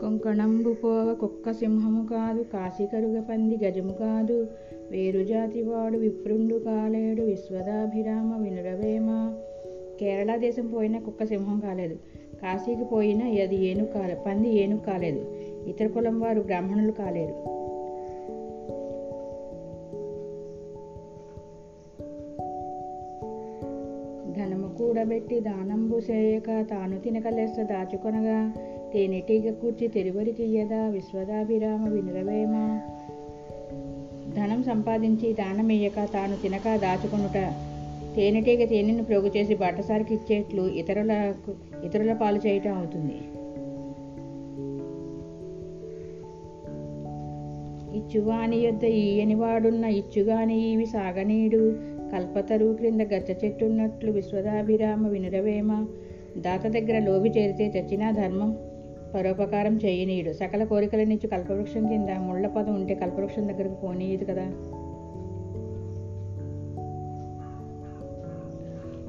కొంకణంబు పోవ కుక్క సింహము కాదు కాశీకరుగ పంది గజము కాదు వేరు జాతివాడు విప్రుండు కాలేడు విశ్వదాభిరామ వినురవేమ కేరళ దేశం పోయిన కుక్క సింహం కాలేదు కాశీకి పోయినా అది ఏనుగు కాలే పంది ఏనుగు కాలేదు ఇతర కులం వారు బ్రాహ్మణులు కాలేరు ధనము కూడబెట్టి దానంబు చేయక తాను తినకలేస్త దాచుకొనగా తేనెటీగ కూర్చి తెరువరి తీయదా విశ్వదాభిరామ వినురవేమ? ధనం సంపాదించి దానమియ్యక తాను తినక దాచుకొనుట. తేనెటీగ తేనెను ప్రోగు చేసి బాటసారికి ఇచ్చేట్లు ఇతరులకు ఇతరుల పాలు చేయటం అవుతుంది. ఇచ్చువాని యొద్ద ఈయని వాడున్న ఇచ్చుగాని ఈవి సాగనీడు. కల్పతరు క్రింద గచ్చ చెట్టున్నట్లు విశ్వదాభిరామ వినురవేమ? దాత దగ్గర లోబి చేరితే చచ్చినా ధర్మం పరోపకారం చేయనీయుడు. సకల కోరికల నుంచి కల్పవృక్షం కింద ముళ్ళ పదం ఉంటే కల్పవృక్షం దగ్గరకు పోనీయదు కదా.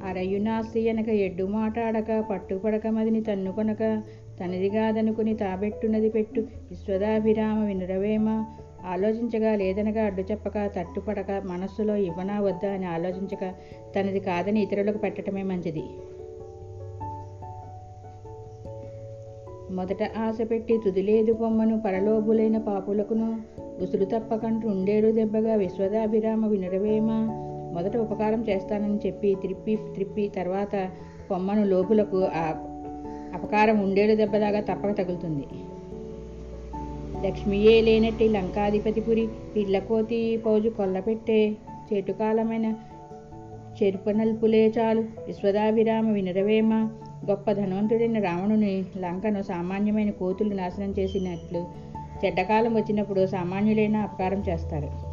అరయునాసి అనక ఎడ్డు మాటాడక పట్టుపడక మదిని తన్నుకొనక తనది కాదనుకుని తాబెట్టునది పెట్టు. విశ్వదాభిరామ వినురవేమ ఆలోచించగా లేదనగా అడ్డు చెప్పక తట్టుపడక మనస్సులో ఇవ్వనా వద్దా అని ఆలోచించక తనది కాదని ఇతరులకు పెట్టడమే మంచిది. మొదట ఆశ పెట్టి తుదిలేదు బొమ్మను పరలోభులైన పాపులకును. ఉసురు తప్పకంటూ ఉండేడు దెబ్బగా విశ్వదాభిరామ వినరవేమ? మొదట ఉపకారం చేస్తానని చెప్పి త్రిప్పి త్రిప్పి తర్వాత పొమ్మను లోపులకు ఆ అపకారం ఉండేడు దెబ్బలాగా తప్పక తగులుతుంది. లక్ష్మియే లేనట్టి లంకాధిపతిపురి పిల్లకోతి పౌజు కొల్లపెట్టే చేటుకాలమైన చెరుపనల్పులే చాలు. విశ్వదాభిరామ వినరవేమ? గొప్ప ధనవంతుడైన రావణుని లంకను సామాన్యమైన కోతులు నాశనం చేసినట్లు చెడ్డకాలం వచ్చినప్పుడు సామాన్యులైన అపకారం చేస్తారు.